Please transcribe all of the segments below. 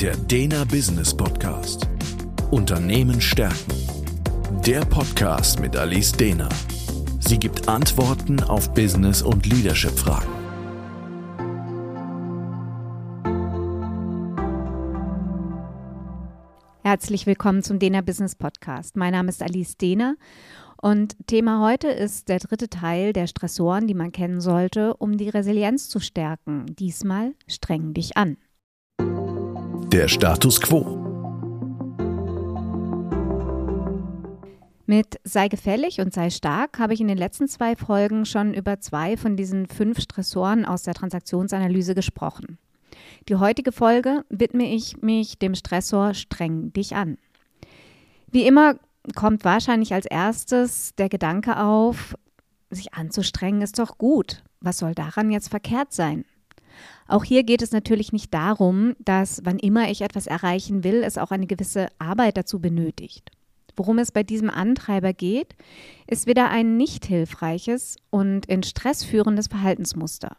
Der Dena Business Podcast. Unternehmen stärken. Der Podcast mit Alice Dena. Sie gibt Antworten auf Business- und Leadership-Fragen. Herzlich willkommen zum Dena Business Podcast. Mein Name ist Alice Dehner und Thema heute ist der dritte Teil der Stressoren, die man kennen sollte, um die Resilienz zu stärken. Diesmal streng dich an. Der Status quo. Mit Sei gefällig und sei stark habe ich in den letzten zwei Folgen schon über zwei von diesen fünf Stressoren aus der Transaktionsanalyse gesprochen. Die heutige Folge widme ich mich dem Stressor Streng dich an. Wie immer kommt wahrscheinlich als erstes der Gedanke auf, sich anzustrengen ist doch gut. Was soll daran jetzt verkehrt sein? Auch hier geht es natürlich nicht darum, dass wann immer ich etwas erreichen will, es auch eine gewisse Arbeit dazu benötigt. Worum es bei diesem Antreiber geht, ist wieder ein nicht hilfreiches und in Stress führendes Verhaltensmuster.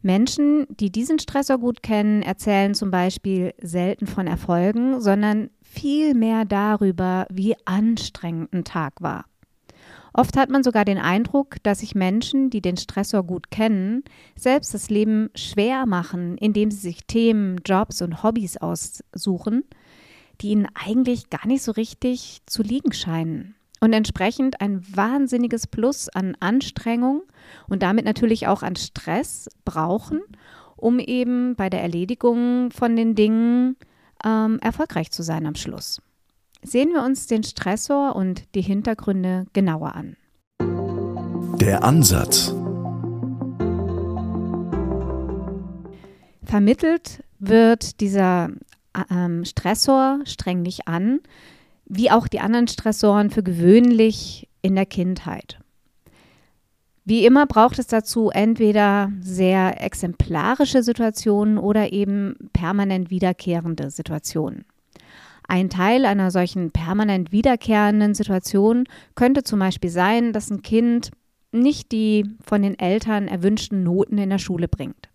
Menschen, die diesen Stressor gut kennen, erzählen zum Beispiel selten von Erfolgen, sondern viel mehr darüber, wie anstrengend ein Tag war. Oft hat man sogar den Eindruck, dass sich Menschen, die den Stressor gut kennen, selbst das Leben schwer machen, indem sie sich Themen, Jobs und Hobbys aussuchen, die ihnen eigentlich gar nicht so richtig zu liegen scheinen. Und entsprechend ein wahnsinniges Plus an Anstrengung und damit natürlich auch an Stress brauchen, um eben bei der Erledigung von den Dingen ähm, erfolgreich zu sein am Schluss. Sehen wir uns den Stressor und die Hintergründe genauer an. Der Ansatz. Vermittelt wird dieser ähm, Stressor streng dich an, wie auch die anderen Stressoren für gewöhnlich in der Kindheit. Wie immer braucht es dazu entweder sehr exemplarische Situationen oder eben permanent wiederkehrende Situationen. Ein Teil einer solchen permanent wiederkehrenden Situation könnte zum Beispiel sein, dass ein Kind nicht die von den Eltern erwünschten Noten in der Schule bringt.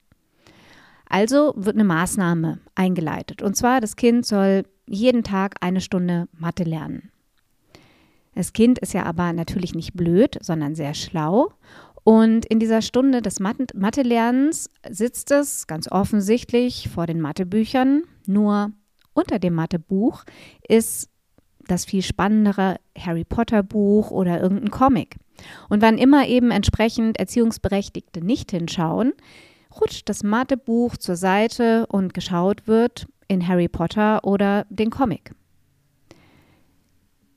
Also wird eine Maßnahme eingeleitet. Und zwar, das Kind soll jeden Tag eine Stunde Mathe lernen. Das Kind ist ja aber natürlich nicht blöd, sondern sehr schlau. Und in dieser Stunde des Mathe-Lernens sitzt es ganz offensichtlich vor den Mathebüchern. Nur unter dem Mathebuch ist das viel spannendere Harry Potter Buch oder irgendein Comic. Und wann immer eben entsprechend Erziehungsberechtigte nicht hinschauen, rutscht das Mathebuch zur Seite und geschaut wird in Harry Potter oder den Comic.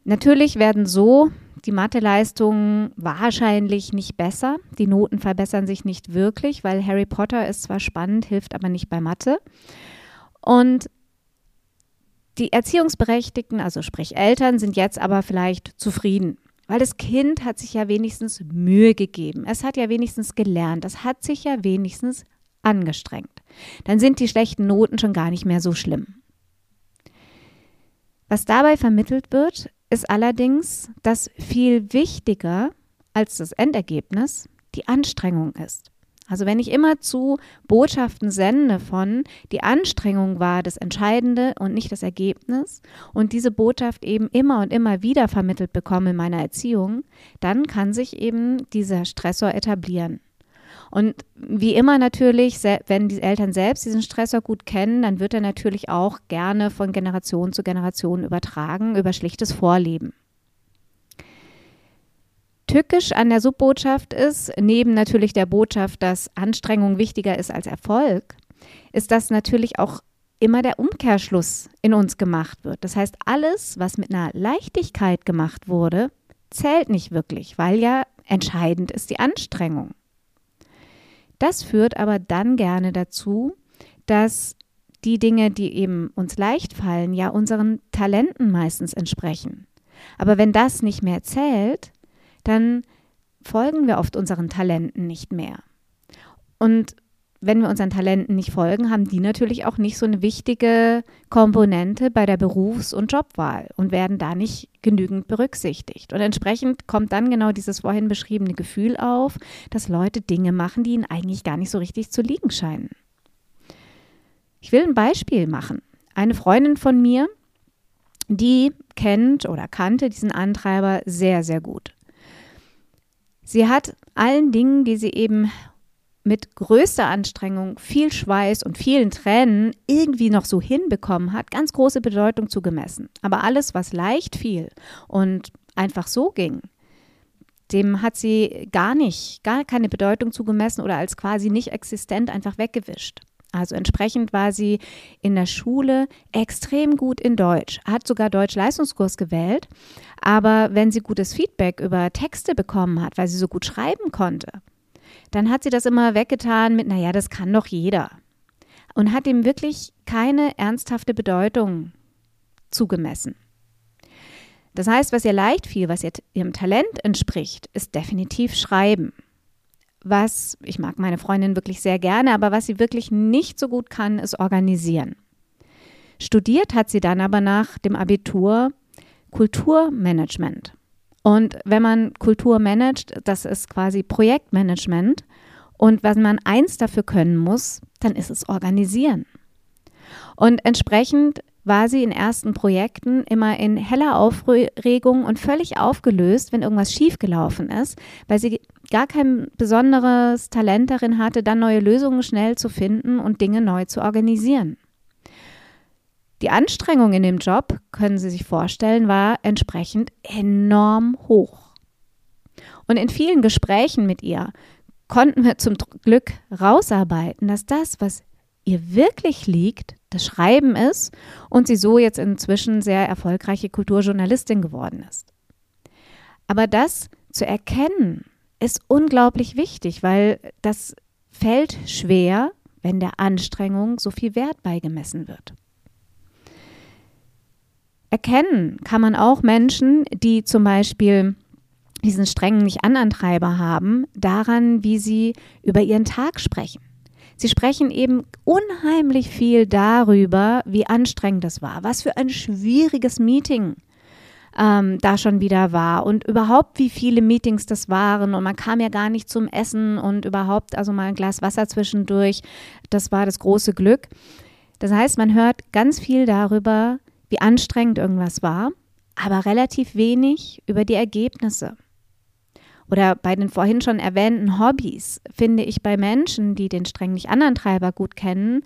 Natürlich werden so die Matheleistungen wahrscheinlich nicht besser. Die Noten verbessern sich nicht wirklich, weil Harry Potter ist zwar spannend, hilft aber nicht bei Mathe. Und die Erziehungsberechtigten, also sprich Eltern, sind jetzt aber vielleicht zufrieden, weil das Kind hat sich ja wenigstens Mühe gegeben. Es hat ja wenigstens gelernt. Es hat sich ja wenigstens angestrengt. Dann sind die schlechten Noten schon gar nicht mehr so schlimm. Was dabei vermittelt wird, ist allerdings, dass viel wichtiger als das Endergebnis die Anstrengung ist. Also wenn ich immer zu Botschaften sende von, die Anstrengung war das Entscheidende und nicht das Ergebnis und diese Botschaft eben immer und immer wieder vermittelt bekomme in meiner Erziehung, dann kann sich eben dieser Stressor etablieren. Und wie immer natürlich, wenn die Eltern selbst diesen Stressor gut kennen, dann wird er natürlich auch gerne von Generation zu Generation übertragen über schlichtes Vorleben. Tückisch an der Subbotschaft ist, neben natürlich der Botschaft, dass Anstrengung wichtiger ist als Erfolg, ist, dass natürlich auch immer der Umkehrschluss in uns gemacht wird. Das heißt, alles, was mit einer Leichtigkeit gemacht wurde, zählt nicht wirklich, weil ja entscheidend ist die Anstrengung. Das führt aber dann gerne dazu, dass die Dinge, die eben uns leicht fallen, ja unseren Talenten meistens entsprechen. Aber wenn das nicht mehr zählt, dann folgen wir oft unseren Talenten nicht mehr. Und wenn wir unseren Talenten nicht folgen, haben die natürlich auch nicht so eine wichtige Komponente bei der Berufs- und Jobwahl und werden da nicht genügend berücksichtigt. Und entsprechend kommt dann genau dieses vorhin beschriebene Gefühl auf, dass Leute Dinge machen, die ihnen eigentlich gar nicht so richtig zu liegen scheinen. Ich will ein Beispiel machen. eine Freundin von mir, die kennt oder kannte diesen Antreiber sehr, sehr gut. Sie hat allen Dingen, die sie eben mit größter Anstrengung, viel Schweiß und vielen Tränen irgendwie noch so hinbekommen hat, ganz große Bedeutung zugemessen. Aber alles, was leicht fiel und einfach so ging, dem hat sie gar nicht, gar keine Bedeutung zugemessen oder als quasi nicht existent einfach weggewischt. Also entsprechend war sie in der Schule extrem gut in Deutsch, hat sogar Deutsch-Leistungskurs gewählt. Aber wenn sie gutes Feedback über Texte bekommen hat, weil sie so gut schreiben konnte, dann hat sie das immer weggetan mit, naja, das kann doch jeder. Und hat ihm wirklich keine ernsthafte Bedeutung zugemessen. Das heißt, was ihr leicht fiel, was ihr, ihrem Talent entspricht, ist definitiv Schreiben was, ich mag meine Freundin wirklich sehr gerne, aber was sie wirklich nicht so gut kann, ist organisieren. Studiert hat sie dann aber nach dem Abitur Kulturmanagement. Und wenn man Kultur managt, das ist quasi Projektmanagement. Und wenn man eins dafür können muss, dann ist es organisieren. Und entsprechend war sie in ersten Projekten immer in heller Aufregung und völlig aufgelöst, wenn irgendwas schiefgelaufen ist, weil sie gar kein besonderes Talent darin hatte, dann neue Lösungen schnell zu finden und Dinge neu zu organisieren. Die Anstrengung in dem Job, können Sie sich vorstellen, war entsprechend enorm hoch. Und in vielen Gesprächen mit ihr konnten wir zum Glück rausarbeiten, dass das, was ihr wirklich liegt, das Schreiben ist und sie so jetzt inzwischen sehr erfolgreiche Kulturjournalistin geworden ist. Aber das zu erkennen ist unglaublich wichtig, weil das fällt schwer, wenn der Anstrengung so viel Wert beigemessen wird. Erkennen kann man auch Menschen, die zum Beispiel diesen strengen Nicht-An-Antreiber haben, daran, wie sie über ihren Tag sprechen. Sie sprechen eben unheimlich viel darüber, wie anstrengend das war, was für ein schwieriges Meeting ähm, da schon wieder war und überhaupt wie viele Meetings das waren und man kam ja gar nicht zum Essen und überhaupt also mal ein Glas Wasser zwischendurch, das war das große Glück. Das heißt, man hört ganz viel darüber, wie anstrengend irgendwas war, aber relativ wenig über die Ergebnisse. Oder bei den vorhin schon erwähnten Hobbys finde ich bei Menschen, die den streng nicht anderen Treiber gut kennen,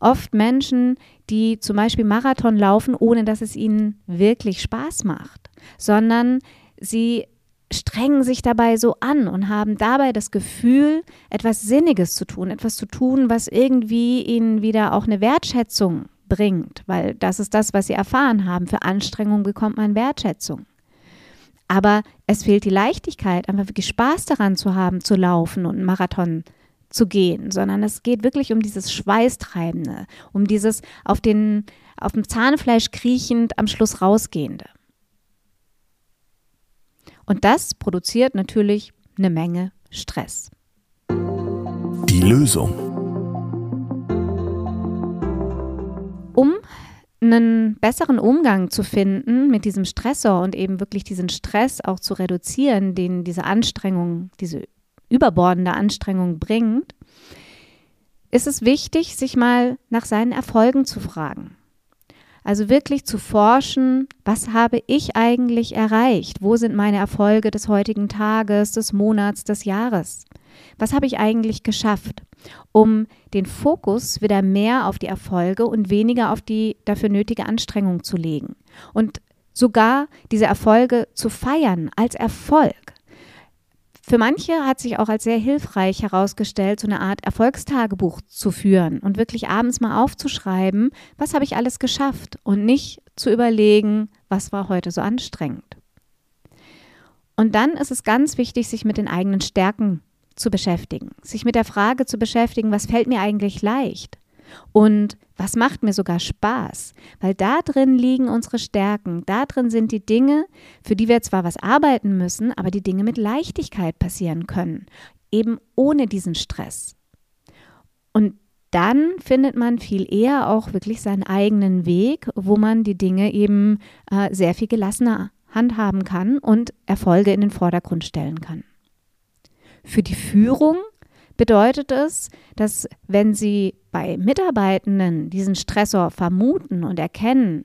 oft Menschen, die zum Beispiel Marathon laufen, ohne dass es ihnen wirklich Spaß macht, sondern sie strengen sich dabei so an und haben dabei das Gefühl, etwas Sinniges zu tun, etwas zu tun, was irgendwie ihnen wieder auch eine Wertschätzung bringt, weil das ist das, was sie erfahren haben. Für Anstrengung bekommt man Wertschätzung. Aber es fehlt die Leichtigkeit, einfach wirklich Spaß daran zu haben, zu laufen und einen Marathon zu gehen, sondern es geht wirklich um dieses Schweißtreibende, um dieses auf, den, auf dem Zahnfleisch kriechend am Schluss rausgehende. Und das produziert natürlich eine Menge Stress. Die Lösung. Um einen besseren Umgang zu finden mit diesem Stressor und eben wirklich diesen Stress auch zu reduzieren, den diese Anstrengung, diese überbordende Anstrengung bringt, ist es wichtig, sich mal nach seinen Erfolgen zu fragen. Also wirklich zu forschen, was habe ich eigentlich erreicht? Wo sind meine Erfolge des heutigen Tages, des Monats, des Jahres? Was habe ich eigentlich geschafft? Um den Fokus wieder mehr auf die Erfolge und weniger auf die dafür nötige Anstrengung zu legen. Und sogar diese Erfolge zu feiern als Erfolg. Für manche hat sich auch als sehr hilfreich herausgestellt, so eine Art Erfolgstagebuch zu führen und wirklich abends mal aufzuschreiben, was habe ich alles geschafft und nicht zu überlegen, was war heute so anstrengend. Und dann ist es ganz wichtig, sich mit den eigenen Stärken zu beschäftigen, sich mit der Frage zu beschäftigen, was fällt mir eigentlich leicht und was macht mir sogar Spaß, weil da drin liegen unsere Stärken, da drin sind die Dinge, für die wir zwar was arbeiten müssen, aber die Dinge mit Leichtigkeit passieren können, eben ohne diesen Stress. Und dann findet man viel eher auch wirklich seinen eigenen Weg, wo man die Dinge eben äh, sehr viel gelassener handhaben kann und Erfolge in den Vordergrund stellen kann. Für die Führung bedeutet es, dass wenn Sie bei Mitarbeitenden diesen Stressor vermuten und erkennen,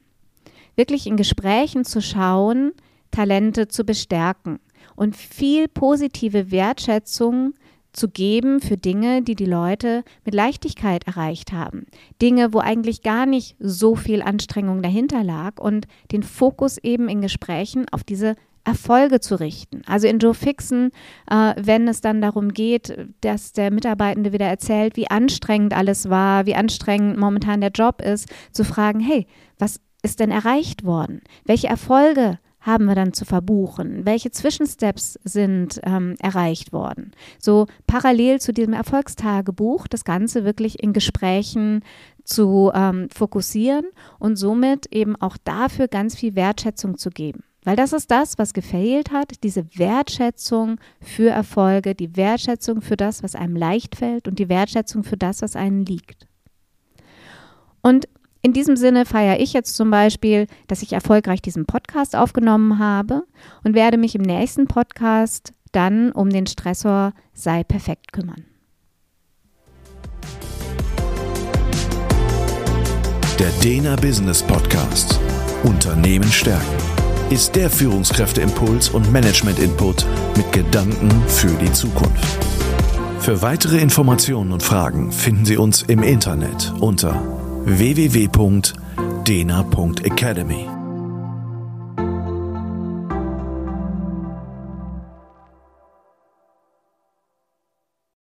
wirklich in Gesprächen zu schauen, Talente zu bestärken und viel positive Wertschätzung zu geben für Dinge, die die Leute mit Leichtigkeit erreicht haben. Dinge, wo eigentlich gar nicht so viel Anstrengung dahinter lag und den Fokus eben in Gesprächen auf diese Erfolge zu richten. Also in Joe Fixen, äh, wenn es dann darum geht, dass der Mitarbeitende wieder erzählt, wie anstrengend alles war, wie anstrengend momentan der Job ist, zu fragen, hey, was ist denn erreicht worden? Welche Erfolge haben wir dann zu verbuchen? Welche Zwischensteps sind ähm, erreicht worden? So parallel zu diesem Erfolgstagebuch das Ganze wirklich in Gesprächen zu ähm, fokussieren und somit eben auch dafür ganz viel Wertschätzung zu geben. Weil das ist das, was gefehlt hat, diese Wertschätzung für Erfolge, die Wertschätzung für das, was einem leicht fällt und die Wertschätzung für das, was einem liegt. Und in diesem Sinne feiere ich jetzt zum Beispiel, dass ich erfolgreich diesen Podcast aufgenommen habe und werde mich im nächsten Podcast dann um den Stressor Sei perfekt kümmern. Der Dena Business Podcast. Unternehmen stärken ist der Führungskräfteimpuls und Management-Input mit Gedanken für die Zukunft. Für weitere Informationen und Fragen finden Sie uns im Internet unter www.dena.academy.